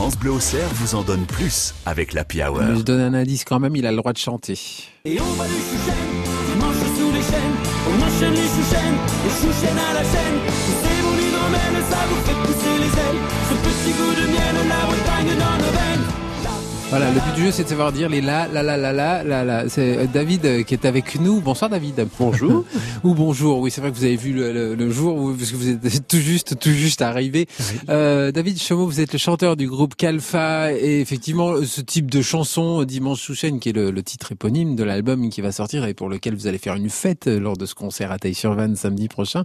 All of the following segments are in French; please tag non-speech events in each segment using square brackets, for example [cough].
France Bleu Auxerre vous en donne plus avec la Hour. Je donne un indice quand même, il a le droit de chanter. Et on va les chouchen, dimanche sous les chaînes, on enchaîne les chouchen, les chouchen à la chaîne, c'est bon l'hydromel, ça vous fait pousser les ailes, ce petit goût de miel, la Bretagne dans nos veines. Voilà, le but du jeu, c'est de savoir dire les la, la, la, la, la, la, la. C'est euh, David euh, qui est avec nous. Bonsoir, David. Bonjour. Ou bonjour. Oui, c'est vrai que vous avez vu le, le, le jour, où- parce que vous êtes tout juste, tout juste arrivé. Euh, David Chameau, vous êtes le chanteur du groupe Calfa et effectivement, ce type de chanson, Dimanche sous chaîne, qui est le, le titre éponyme de l'album qui va sortir et pour lequel vous allez faire une fête euh, lors de ce concert à Taille-sur-Vanne samedi prochain.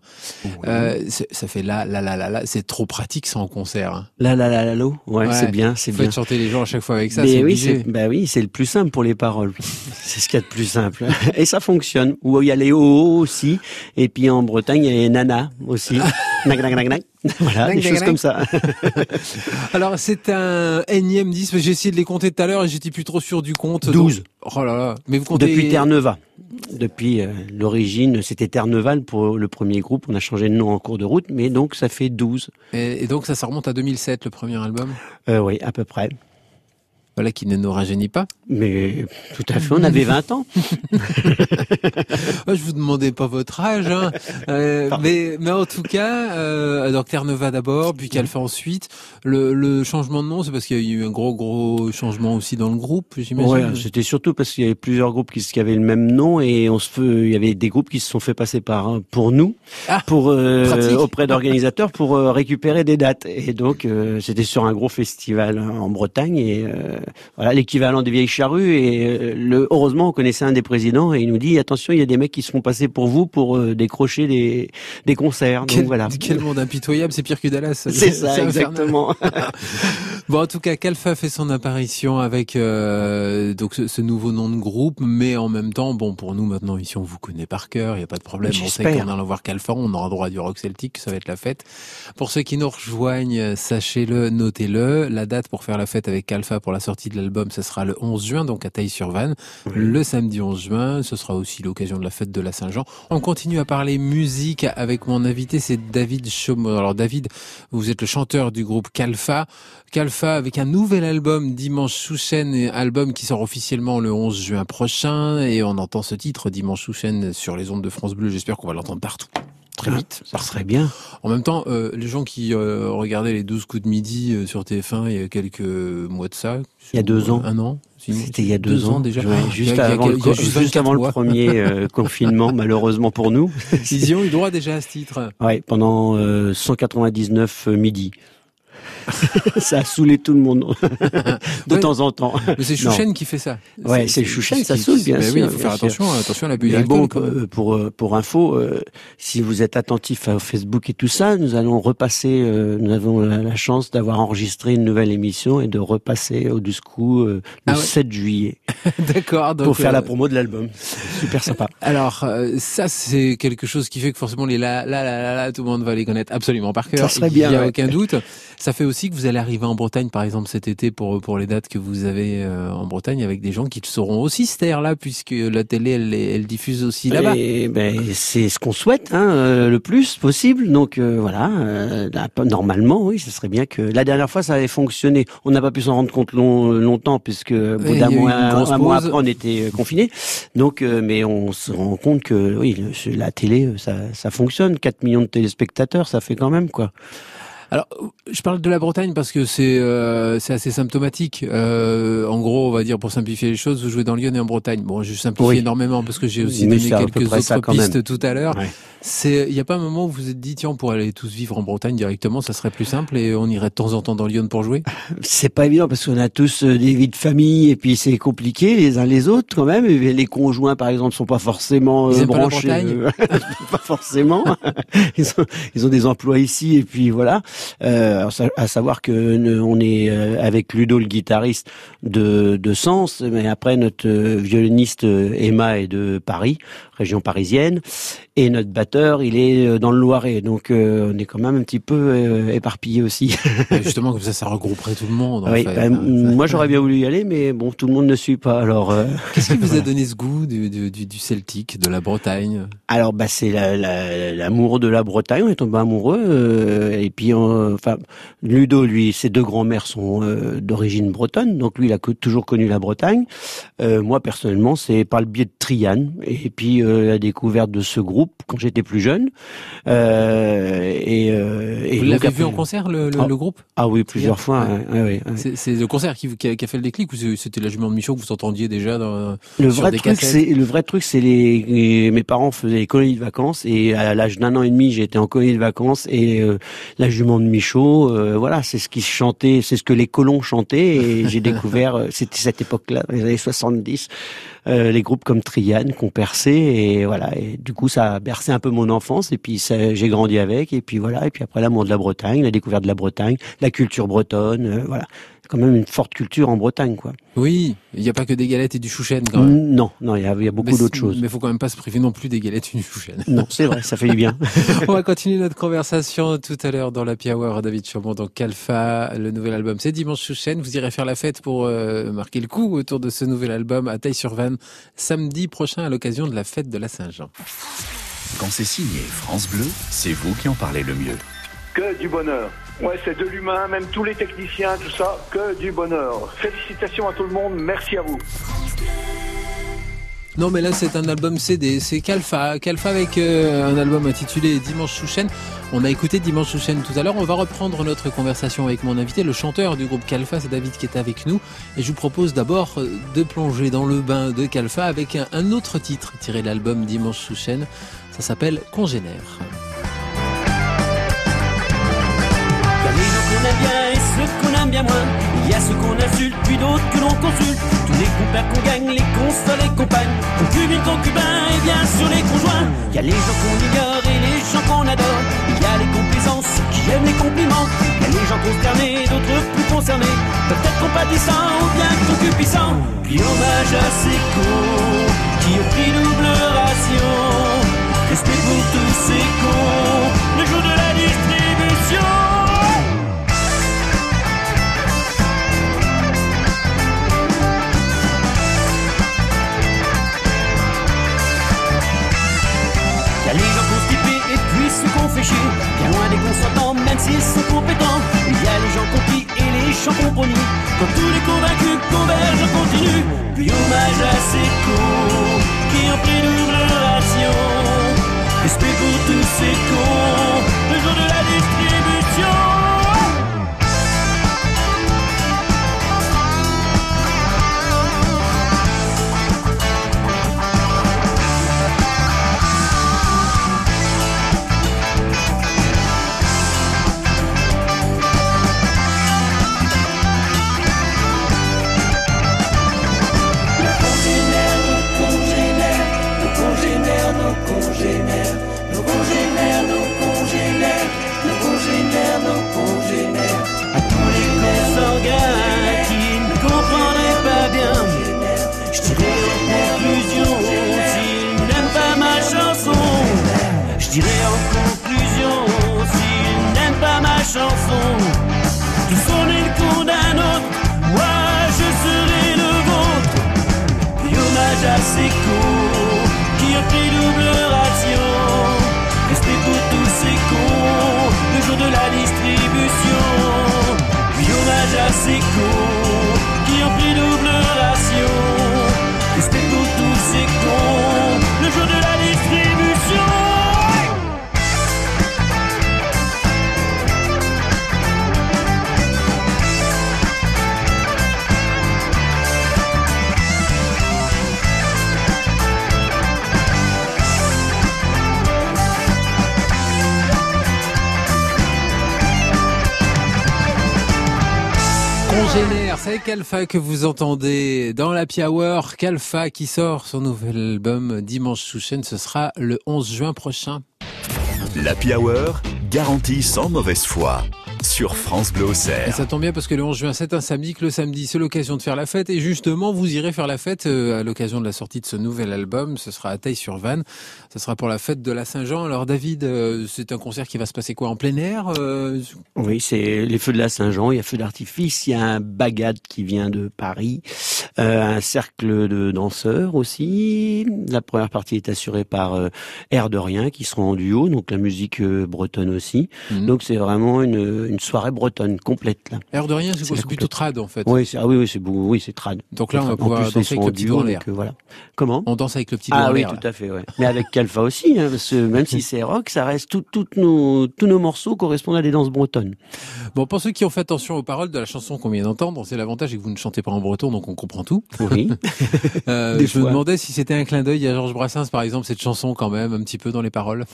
Euh, ça fait la, la, la, la, la. C'est trop pratique ça en concert. hein. La la la la lo. Ouais, Ouais. c'est bien, c'est Vous bien. faites chanter les gens à chaque fois avec ça. Mais oui, c'est bah oui, c'est le plus simple pour les paroles. [laughs] c'est ce qu'il y a de plus simple. [laughs] Et ça fonctionne. Ou il y a les o aussi. Et puis en Bretagne, il y a les nana aussi. Nac, nac, nac, nac. Voilà, des choses comme ça. [laughs] Alors c'est un énième disque, j'ai essayé de les compter tout à l'heure et j'étais plus trop sûr du compte. 12. Donc- Oh là là, mais vous comptez Depuis Terre-Neuva. Depuis euh, l'origine, c'était Terre-Neuval pour le premier groupe. On a changé de nom en cours de route, mais donc ça fait 12. Et, et donc ça, ça remonte à 2007, le premier album? Euh, oui, à peu près. Voilà qui ne nous rajeunit pas. Mais tout à fait, on avait 20 ans. [laughs] Oh, je vous demandais pas votre âge, hein. Euh, mais, mais en tout cas, euh, donc Terre-Neuva d'abord, puis Calfa ensuite. Le, le changement de nom, c'est parce qu'il y a eu un gros gros changement aussi dans le groupe, j'imagine. Ouais, c'était surtout parce qu'il y avait plusieurs groupes qui, qui avaient le même nom et on se il y avait des groupes qui se sont fait passer par pour nous, Ah, pour euh, auprès d'organisateurs pour euh, récupérer des dates. Et donc euh, c'était sur un gros festival en Bretagne et euh, voilà l'équivalent des vieilles charrues. Et euh, le, heureusement on connaissait un des présidents et il nous dit attention il y a des mecs qui se font passer pour vous pour euh, décrocher des des concerts. Donc quel, voilà. quel monde impitoyable, c'est pire que Dallas. [laughs] C'est [laughs] ça exactement. [laughs] Bon, en tout cas, Calfa fait son apparition avec euh, donc ce, ce nouveau nom de groupe, mais en même temps, bon, pour nous maintenant ici, on vous connaît par cœur, il y a pas de problème. On sait qu'en allant voir Calfa, on aura droit à du rock celtique, ça va être la fête. Pour ceux qui nous rejoignent, sachez-le, notez-le. La date pour faire la fête avec Calfa pour la sortie de l'album, ce sera le 11 juin, donc à Taille-sur-Vanne. Le samedi 11 juin, ce sera aussi l'occasion de la fête de la Saint-Jean. On continue à parler musique avec mon invité, c'est David Chaumont. Alors David, vous êtes le chanteur du groupe Calfa. Calfa avec un nouvel album Dimanche sous chaîne, et album qui sort officiellement le 11 juin prochain et on entend ce titre Dimanche sous chaîne sur les ondes de France Bleu. J'espère qu'on va l'entendre partout. Très vite. Ça serait bien. En même temps, euh, les gens qui euh, regardaient les 12 coups de midi euh, sur TF1 il y a quelques mois de ça. Il y a deux ans. Un an. C'était il y a deux, ans déjà. Ouais, Ah, juste a- a- avant, le, a co- juste juste 24 avant le mois. premier euh, [laughs] confinement, malheureusement pour nous. Ils y ont eu droit déjà à ce titre. Ouais, pendant euh, 199 midi. [laughs] ça a saoulé tout le monde [laughs] de Ouais. temps en temps. Mais c'est Non. Chouchen qui fait ça. Ouais, c'est Chouchen, ça qui- saoule, bien ben sûr, Oui, il faut faire sûr. attention, attention à la Mais bulle bon, euh, pour euh, pour info, euh, si vous êtes attentif à Facebook et tout ça, nous allons repasser. euh, nous avons la, la chance d'avoir enregistré une nouvelle émission et de repasser au Duscou euh, le Ah ouais. 7 juillet [laughs] D'accord. pour faire la promo de l'album. Super sympa. Alors ça c'est quelque chose qui fait que forcément les la la la, la tout le monde va les connaître absolument par cœur. Ça serait Il bien, y a ouais. aucun doute. Ça fait aussi que vous allez arriver en Bretagne par exemple cet été pour pour les dates que vous avez euh, en Bretagne avec des gens qui sauront aussi taire là puisque la télé elle, elle diffuse aussi là-bas. Ben, c'est ce qu'on souhaite, hein, euh, le plus possible. Donc euh, voilà, euh, là, normalement, oui, ce serait bien que la dernière fois ça avait fonctionné. On n'a pas pu s'en rendre compte long- longtemps puisque au bout d'un mois, un mois après, on était euh, confinés. Donc, euh, mais on se rend compte que oui, le- la télé, euh, ça, ça fonctionne. 4 millions de téléspectateurs, ça fait quand même quoi. Alors, je parle de la Bretagne parce que c'est euh, c'est assez symptomatique. Euh, en gros, on va dire pour simplifier les choses, vous jouez dans Lyon et en Bretagne. Bon, je simplifie Oui. énormément parce que j'ai aussi Mais donné quelques autres même. pistes tout à l'heure. Ouais. C'est, il n'y a pas un moment où vous vous êtes dit tiens, on pourrait aller tous vivre en Bretagne directement, ça serait plus simple et on irait de temps en temps dans Lyon pour jouer? C'est pas évident parce qu'on a tous euh, des vies de famille et puis c'est compliqué les uns les autres quand même. Et les conjoints par exemple sont pas forcément Ils euh, aiment pas la branchés, Bretagne euh, [laughs] pas forcément. [laughs] ils, ont, ils ont des emplois ici et puis voilà. Euh, à savoir que on est euh, avec Ludo le guitariste de de Sens, mais après notre euh, violoniste euh, Emma est de Paris, région parisienne. et notre batteur, il est euh, dans le Loiret. Donc euh, on est quand même un petit peu euh, éparpillé aussi. [laughs] Justement, comme ça, ça regrouperait tout le monde. en Oui, fait. bah, moi j'aurais bien voulu y aller, mais bon, tout le monde ne suit pas. Alors, euh, [laughs] Qu'est-ce qui vous a [laughs] donné ce goût du, du, celtique, de la Bretagne? Alors bah c'est la- la- l'amour de la Bretagne. On est tombé amoureux. et puis, enfin, Ludo, lui, ses deux grands-mères sont d'origine bretonne, donc lui, il a toujours connu la Bretagne. Moi, personnellement, c'est par le biais de Trian, et puis euh, la découverte de ce groupe quand j'étais plus jeune. Euh, et, euh, et Vous l'avez vu en concert, le, le, Ah. le groupe? Ah oui, plusieurs fois. Ouais. ouais, ouais, ouais, ouais. C'est le concert qui, qui, a, qui a fait le déclic ou c'était la jument de Michaud que vous entendiez déjà dans... Le sur vrai des truc, c'est le vrai truc, c'est les, les- mes parents faisaient les colonies de vacances et à l'âge d'un an et demi, j'étais en colonie de vacances et euh, la jument de Michaud, voilà, c'est ce qui se chantait, c'est ce que les colons chantaient et [laughs] j'ai découvert, c'était cette époque-là, les années 70, euh, les groupes comme Trian qui ont percé et voilà, et du coup ça a bercé un peu mon enfance et puis j'ai grandi avec et puis voilà, et puis après l'amour de la Bretagne, la découverte de la Bretagne, la culture bretonne, euh, voilà, quand même une forte culture en Bretagne, quoi. Oui, il n'y a pas que des galettes et du chouchen quand même. Non, non, il y a, il y a beaucoup d'autres choses. Mais faut quand même pas se priver non plus des galettes et du chouchen. Non, c'est vrai, ça fait du bien. [laughs] On va continuer notre conversation tout à l'heure dans la Hour. David Chambon, donc Alpha, le nouvel album, c'est dimanche Chouchen. Vous irez faire la fête pour euh, marquer le coup autour de ce nouvel album à Taille-sur-Vanne samedi prochain à l'occasion de la fête de la Saint-Jean. Quand c'est signé France Bleu, c'est vous qui en parlez le mieux. Que du bonheur. Ouais, c'est de l'humain, même tous les techniciens, tout ça, que du bonheur. Félicitations à tout le monde, merci à vous. Non, mais là, c'est un album CD. C'est Kalfa. Kalfa avec euh, un album intitulé Dimanche Chouchen. On a écouté Dimanche Chouchen tout à l'heure. On va reprendre notre conversation avec mon invité, le chanteur du groupe Kalfa. C'est David qui est avec nous. Et je vous propose d'abord euh, de plonger dans le bain de Kalfa avec un, un autre titre tiré de l'album Dimanche Chouchen. Ça s'appelle Congénère. Bien et ceux qu'on aime bien moins. Il y a ceux qu'on insulte, puis d'autres que l'on consulte. Tous les compères qu'on gagne, les consoles et compagnes. Concubines, concubins et bien sûr les conjoints. Il y a les gens qu'on ignore et les gens qu'on adore. Il y a les complaisances qui aiment les compliments. Il y a les gens consternés, d'autres plus concernés. Peut-être compatissants ou bien concupissants. Puis hommage à ces cons qui ont pris double ration. Respect pour tous ces cons, chanson, tous on est le con d'un autre, moi je serai le vôtre. Puis hommage à ces cons qui ont pris double ration. Respect pour tous ces cons, le jour de la distribution. Puis hommage à ces cons c'est Kalfa que vous entendez dans la Hour? Kalfa qui sort son nouvel album Dimanche Chouchen. Ce sera le 11 juin prochain. L'Happy Hour, garantie sans mauvaise foi. Sur France Bleu Et Auxerre. ça tombe bien parce que le 11 juin, c'est un samedi, que le samedi, c'est l'occasion de faire la fête. Et justement, vous irez faire la fête euh, à l'occasion de la sortie de ce nouvel album. Ce sera à Taille-sur-Vanne. Ce sera pour la fête de la Saint-Jean. Alors David, euh, c'est un concert qui va se passer quoi En plein air euh, Oui, c'est les feux de la Saint-Jean, il y a feu d'artifice, il y a un bagad qui vient de Paris, euh, un cercle de danseurs aussi. La première partie est assurée par euh, Air de Rien qui seront en duo, donc la musique euh, bretonne aussi. Mhm. Donc c'est vraiment une, une soirée bretonne complète là. Air de rien, c'est plutôt trad en fait. Oui, c'est, ah oui, oui, c'est oui, c'est trad. Donc là, on va pouvoir plus, danser avec le petit doigt en l'air. voilà. Comment On danse avec le petit doigt ah en oui, l'air. là. tout à fait, ouais. Mais avec Calfa aussi, hein, parce que même si c'est rock, ça reste tout, nos, tous nos morceaux correspondent à des danses bretonnes. Bon, pour ceux qui ont fait attention aux paroles de la chanson qu'on vient d'entendre, c'est l'avantage c'est que vous ne chantez pas en breton, donc on comprend tout. Oui. [laughs] [laughs] Euh, je me demandais si c'était un clin d'œil à Georges Brassens, par exemple, cette chanson quand même, un petit peu dans les paroles.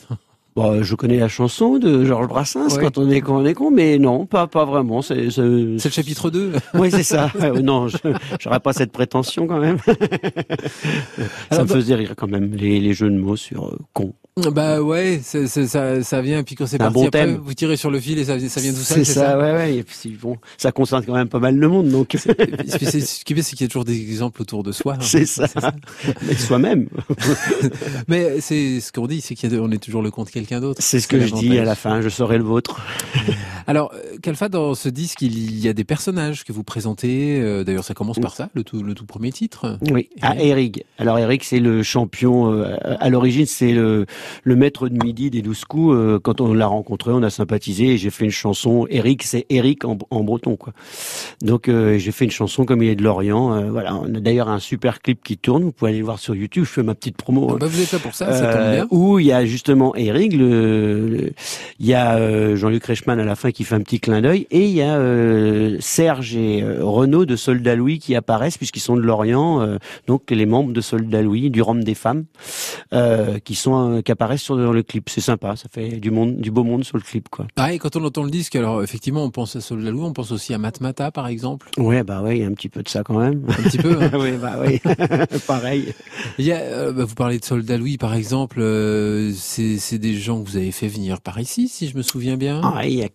Bon, je connais la chanson de Georges Brassens Ouais. quand on est quand on est con, mais non, pas pas vraiment. C'est c'est C'est le chapitre 2. [laughs] Oui, c'est ça. Euh, non, je j'aurais pas cette prétention quand même. [laughs] ça Alors, me faisait rire quand même les, les jeux de mots sur euh, con. Bah ouais, c'est- c'est- ça, ça vient, puis quand c'est Un parti, bon après, thème. vous tirez sur le fil et ça, ça vient tout seul, C'est c'est ça, ça, ouais, ouais. Et puis bon, ça concerne quand même pas mal le monde, donc c'est- Ce qui est bien, c'est qu'il y a toujours des exemples autour de soi. hein. c'est ça. Mais soi-même. [laughs] Mais c'est ce qu'on dit, c'est qu'on est toujours le compte quelqu'un d'autre. C'est ce que je dis à la fin. Je serai le vôtre. [laughs] Alors, Kalfa, dans ce disque, il y a des personnages que vous présentez. euh, D'ailleurs, ça commence par ça, le tout, le tout premier titre. Oui, à Eric. Alors Eric, c'est le champion. euh, à l'origine, c'est le, le maître de midi des douze coups. Euh, quand on l'a rencontré, on a sympathisé et j'ai fait une chanson. Eric, c'est Eric en, en breton, quoi. Donc euh, j'ai fait une chanson comme il est de Lorient. Euh, voilà, on a d'ailleurs un super clip qui tourne. Vous pouvez aller le voir sur YouTube. Je fais ma petite promo. Ah hein. bah, vous êtes là pour ça, ça tombe Euh, bien. où il y a justement Eric, le, il y a euh, Jean-Luc Reichmann à la fin qui fait un petit clin d'œil, et il y a euh, Serge et Renaud de Soldat Louis qui apparaissent puisqu'ils sont de Lorient, euh, donc les membres de Soldat Louis, du Rhum des femmes, euh, qui sont qui apparaissent sur dans le clip. C'est sympa, ça fait du monde, du beau monde sur le clip, quoi. Ah, et quand on entend le disque, alors effectivement, on pense à Solalou, on pense aussi à Matmata, par exemple. Ouais, bah ouais, il y a un petit peu de ça quand même. Un petit peu. hein. [laughs] oui, bah oui, [laughs] pareil. Il y a, euh, bah, vous parlez de Soldat Louis, par exemple. euh, c'est c'est des gens que vous avez fait venir par ici, si je me souviens bien. Ah, il y a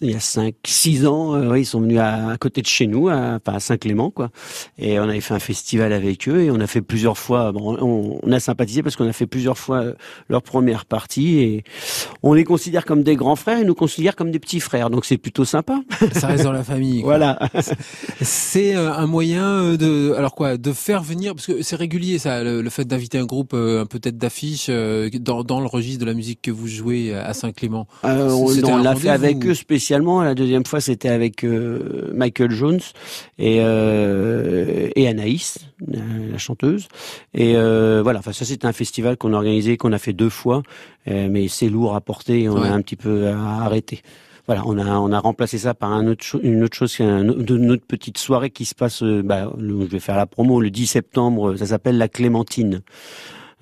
il y a cinq, six ans, euh, ils sont venus à, à côté de chez nous, à, Saint-Clément, quoi. Et on avait fait un festival avec eux et on a fait plusieurs fois. Bon, on, on a sympathisé parce qu'on a fait plusieurs fois euh, leur première partie et on les considère comme des grands frères et nous considèrent comme des petits frères. Donc c'est plutôt sympa. Ça reste dans la famille. quoi. Voilà. C'est euh, un moyen euh, de, alors quoi, de faire venir, parce que c'est régulier ça, le, le fait d'inviter un groupe un peu tête d'affiche dans, dans le registre de la musique que vous jouez à Saint-Clément. Euh, on l'a fait avec eux spécialement. La deuxième fois, c'était avec euh, Michael Jones et euh, et Anaïs, euh, la chanteuse. Et voilà. Enfin, ça, c'était un festival qu'on a organisé, qu'on a fait deux fois, mais c'est lourd à porter. Et on Ouais. a un petit peu arrêté. Voilà, on a on a remplacé ça par un autre cho- une autre chose, une autre petite soirée qui se passe. Bah, je vais faire la promo le 10 septembre. Ça s'appelle la Clémentine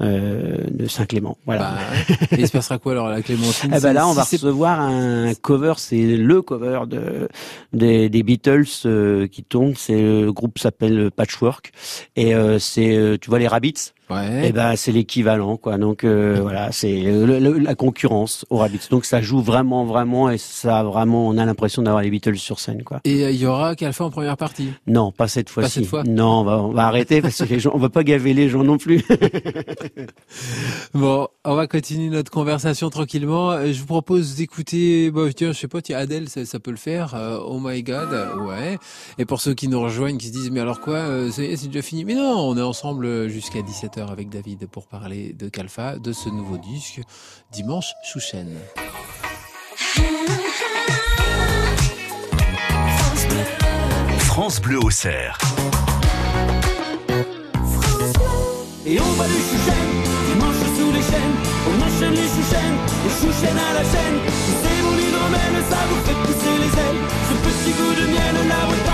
de Saint-Clément. Voilà. Bah, et il se passera quoi alors à la Clémentine [laughs] Eh ben là, on va recevoir un cover, c'est le cover de des, des Beatles euh, qui tourne. C'est le groupe s'appelle Patchwork et euh, c'est euh, tu vois les Rabbits? Ouais. Eh ben c'est l'équivalent quoi. Donc euh, [laughs] voilà, c'est la concurrence aux Rabbits. Donc ça joue vraiment vraiment et ça vraiment on a l'impression d'avoir les Beatles sur scène quoi. Et euh, il y aura qu'Alpha en première partie? Non, pas cette fois-ci. fois? Non, on va, on va arrêter parce que les gens, on va pas gaver les gens non plus. [laughs] Bon, on va continuer notre conversation tranquillement. Euh, Je vous propose d'écouter, bah, tiens, je sais pas, tiens, Adèle, ça, ça peut le faire. Euh, oh my God, euh, ouais. Et pour ceux qui nous rejoignent, qui se disent, mais alors quoi, euh, c'est déjà fini. Mais non, on est ensemble jusqu'à 17h avec David pour parler de Calfa, de ce nouveau disque, Dimanche Chouchen. France Bleu Auxerre. Et on va les chouchen, dimanche sous les chaînes, on enchaîne les chouchen, les chouchen à la chaîne. C'est mon hydromel, ça vous fait pousser les ailes. Ce petit goût de miel, la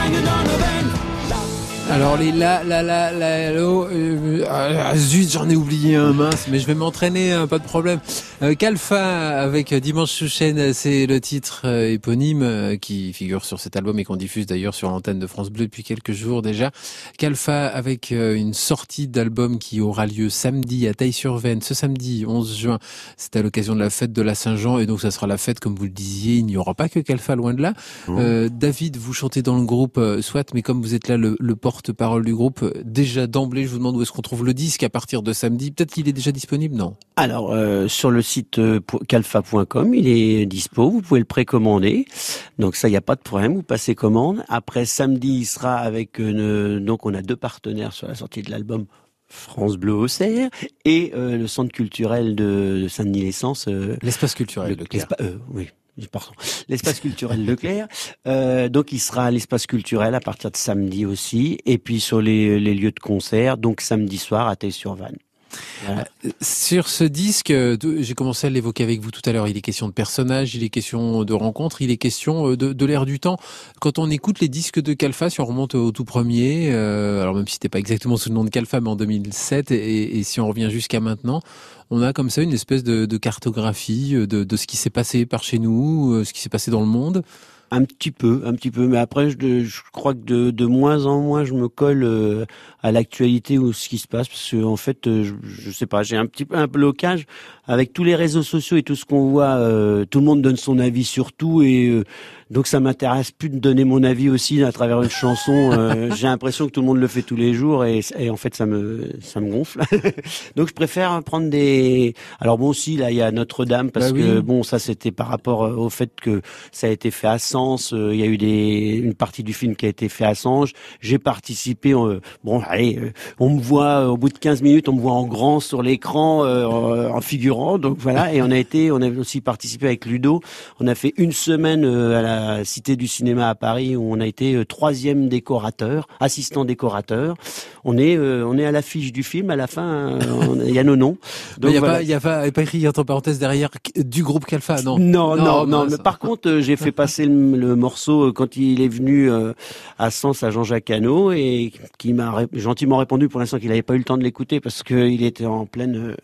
Alors les la la la la lo, euh, ah, zut j'en ai oublié un mince mais je vais m'entraîner hein, pas de problème. Euh, Kalfa avec Dimanche Chouchen c'est le titre euh, éponyme euh, qui figure sur cet album et qu'on diffuse d'ailleurs sur l'antenne de France Bleu depuis quelques jours déjà. Kalfa avec euh, une sortie d'album qui aura lieu samedi à Taille-sur-Venne ce samedi 11 juin. C'est à l'occasion de la fête de la Saint-Jean et donc ça sera la fête comme vous le disiez. Il n'y aura pas que Kalfa loin de là. Euh, David vous chantez dans le groupe euh, soit mais comme vous êtes là le, le porte-parole du groupe, euh, déjà d'emblée, je vous demande où est-ce qu'on trouve le disque à partir de samedi. Peut-être qu'il est déjà disponible, non? Alors, euh, sur le site euh, calfa.com, il est dispo, vous pouvez le précommander. Donc ça, il n'y a pas de problème, vous passez commande. Après, samedi, il sera avec... Une, donc, on a deux partenaires sur la sortie de l'album. France Bleu Auxerre et euh, le centre culturel de, de Saint-Denis-l'Essence, L'espace culturel, le- oui. [laughs] L'espace culturel Leclerc. Euh, donc il sera à l'espace culturel à partir de samedi aussi. Et puis sur les, les lieux de concert, donc samedi soir à Taille-sur-Vanne. Voilà. Sur ce disque, euh, j'ai commencé à l'évoquer avec vous tout à l'heure, il est question de personnages, il est question de rencontres, il est question euh, de, de l'ère du temps. Quand on écoute les disques de Calfa, si on remonte au tout premier, euh, alors même si c'était pas exactement sous le nom de Calfa, mais en 2007, et, et si on revient jusqu'à maintenant, on a comme ça une espèce de, de cartographie euh, de, de ce qui s'est passé par chez nous, euh, ce qui s'est passé dans le monde. Un petit peu, un petit peu, mais après je, je crois que de, de moins en moins je me colle euh, à l'actualité ou ce qui se passe parce que en fait euh, je, je sais pas, j'ai un petit peu un blocage avec tous les réseaux sociaux et tout ce qu'on voit. euh, tout le monde donne son avis sur tout et euh, donc ça m'intéresse plus de donner mon avis aussi à travers une chanson. euh, [laughs] j'ai l'impression que tout le monde le fait tous les jours et, et en fait ça me ça me gonfle. [laughs] donc je préfère prendre des. Alors bon aussi là il y a Notre-Dame parce Bah que bon ça c'était par rapport euh, au fait que ça a été fait à Sens. euh, Il y a eu des une partie du film qui a été fait à Sens. J'ai participé. euh, bon allez, euh, on me voit euh, au bout de 15 minutes, on me voit en grand sur l'écran euh, en figurant. Donc voilà et on a été, on a aussi participé avec Ludo. On a fait une semaine euh, à la Cité du Cinéma à Paris où on a été troisième décorateur, assistant décorateur. On est euh, on est à l'affiche du film. À la fin, il y a nos noms. [laughs] Il n'y a, voilà. a pas, y a pas écrit entre parenthèses derrière du groupe Calfa, non? Non, non, Non, mais par contre, j'ai fait passer le, le morceau quand il est venu euh, à Sens à Jean-Jacques Hano et qui m'a gentiment répondu pour l'instant qu'il n'avait pas eu le temps de l'écouter parce qu'il était en pleine euh,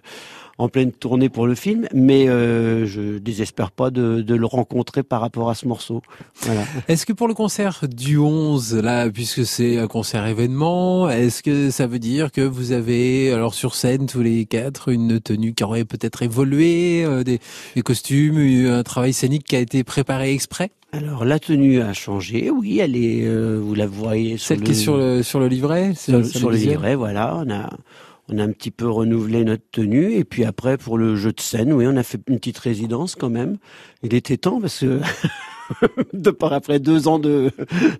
en pleine tournée pour le film, mais euh, je désespère pas de, de le rencontrer par rapport à ce morceau. Voilà. [laughs] Est-ce que pour le concert du 11, là, puisque c'est un concert événement, est-ce que ça veut dire que vous avez, alors sur scène, tous les quatre, une tenue qui aurait peut-être évolué, euh, des, des costumes, un travail scénique qui a été préparé exprès? Alors la tenue a changé, oui, elle est, euh, vous la voyez sur Celle le, qui est sur le, sur le livret sur, sur le livret, voilà, on a on a un petit peu renouvelé notre tenue et puis après pour le jeu de scène, oui, on a fait une petite résidence quand même. Il était temps parce que [laughs] [laughs] de par après deux ans de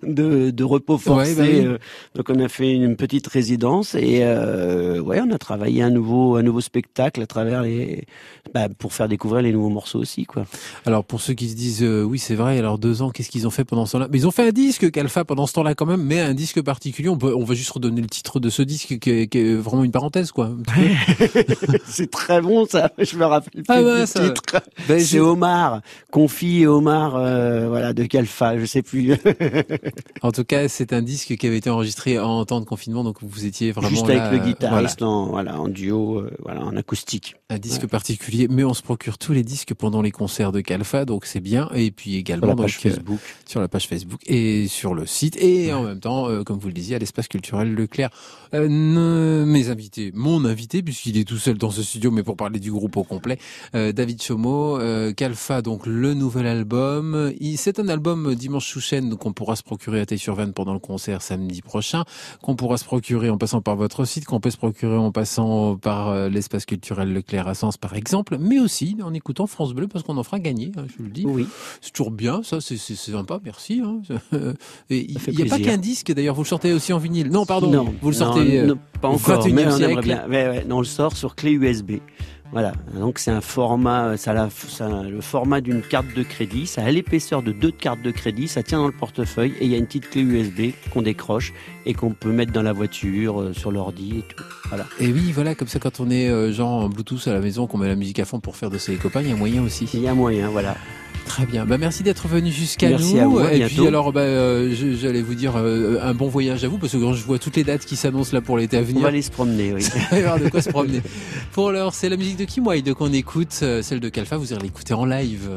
de, de repos forcé, Ouais, bah oui. euh, donc on a fait une petite résidence et euh, ouais, on a travaillé un nouveau un nouveau spectacle à travers les bah, pour faire découvrir les nouveaux morceaux aussi quoi. Alors pour ceux qui se disent euh, oui c'est vrai alors deux ans qu'est-ce qu'ils ont fait pendant ce temps-là? Mais ils ont fait un disque Calfa pendant ce temps-là quand même mais un disque particulier on peut on va juste redonner le titre de ce disque qui est, qui est vraiment une parenthèse quoi. [laughs] C'est très bon ça, je me rappelle plus Ah du ça- titre. Ben, C'est Omar, Confi et Omar, euh, voilà, de Calfa, je sais plus. [laughs] En tout cas, c'est un disque qui avait été enregistré en temps de confinement, donc vous étiez vraiment Juste là, avec le euh, guitariste en, voilà, en duo, euh, voilà, en acoustique. voilà, un disque particulier. Mais on se procure tous les disques pendant les concerts de Calfa, donc c'est bien. Et puis également Sur la page donc, euh, Facebook. sur la page Facebook et sur le site et en même temps, euh, comme vous le disiez, à l'espace culturel Leclerc. Euh, mes invités, mon invité, puisqu'il est tout seul dans ce studio, mais pour parler du groupe au complet, euh, David Chomo, euh, Calfa, donc le nouvel album. Il- C'est un album Dimanche Chouchen qu'on pourra se procurer à Taille-sur-Vanne pendant le concert samedi prochain, qu'on pourra se procurer en passant par votre site, qu'on peut se procurer en passant par euh, l'espace culturel Leclerc à Sens par exemple, mais aussi en écoutant France Bleu parce qu'on en fera gagner, hein, je vous le dis. Oui. C'est toujours bien, ça, c'est sympa, merci. Hein. [laughs] Et il n'y a pas qu'un disque, d'ailleurs, vous le sortez aussi en vinyle. Non, pardon, Non, vous le non, sortez euh, non, pas encore, 21e mais on siècle. bien. Ouais, ouais, non, on le sort sur clé USB. Voilà, donc c'est un format, ça a, la- ça le format d'une carte de crédit, ça a l'épaisseur de deux cartes de crédit, ça tient dans le portefeuille et il y a une petite clé USB qu'on décroche et qu'on peut mettre dans la voiture, euh, sur l'ordi et tout. Voilà. Et oui, voilà, comme ça, quand on est euh, genre en Bluetooth à la maison, qu'on met la musique à fond pour faire de ses copains, il y a moyen aussi. Il y a moyen, voilà. Très bien. Bah, merci d'être venu jusqu'à nous. À vous, Et bientôt. puis alors, bah, euh, j'allais vous dire euh, un bon voyage à vous parce que quand je vois toutes les dates qui s'annoncent là pour l'été à On venir, va aller se promener, oui. [laughs] de quoi se promener. Pour l'heure, c'est la musique de Kim Wilde qu'on écoute, euh, celle de Kalfa. Vous irez l'écouter en live.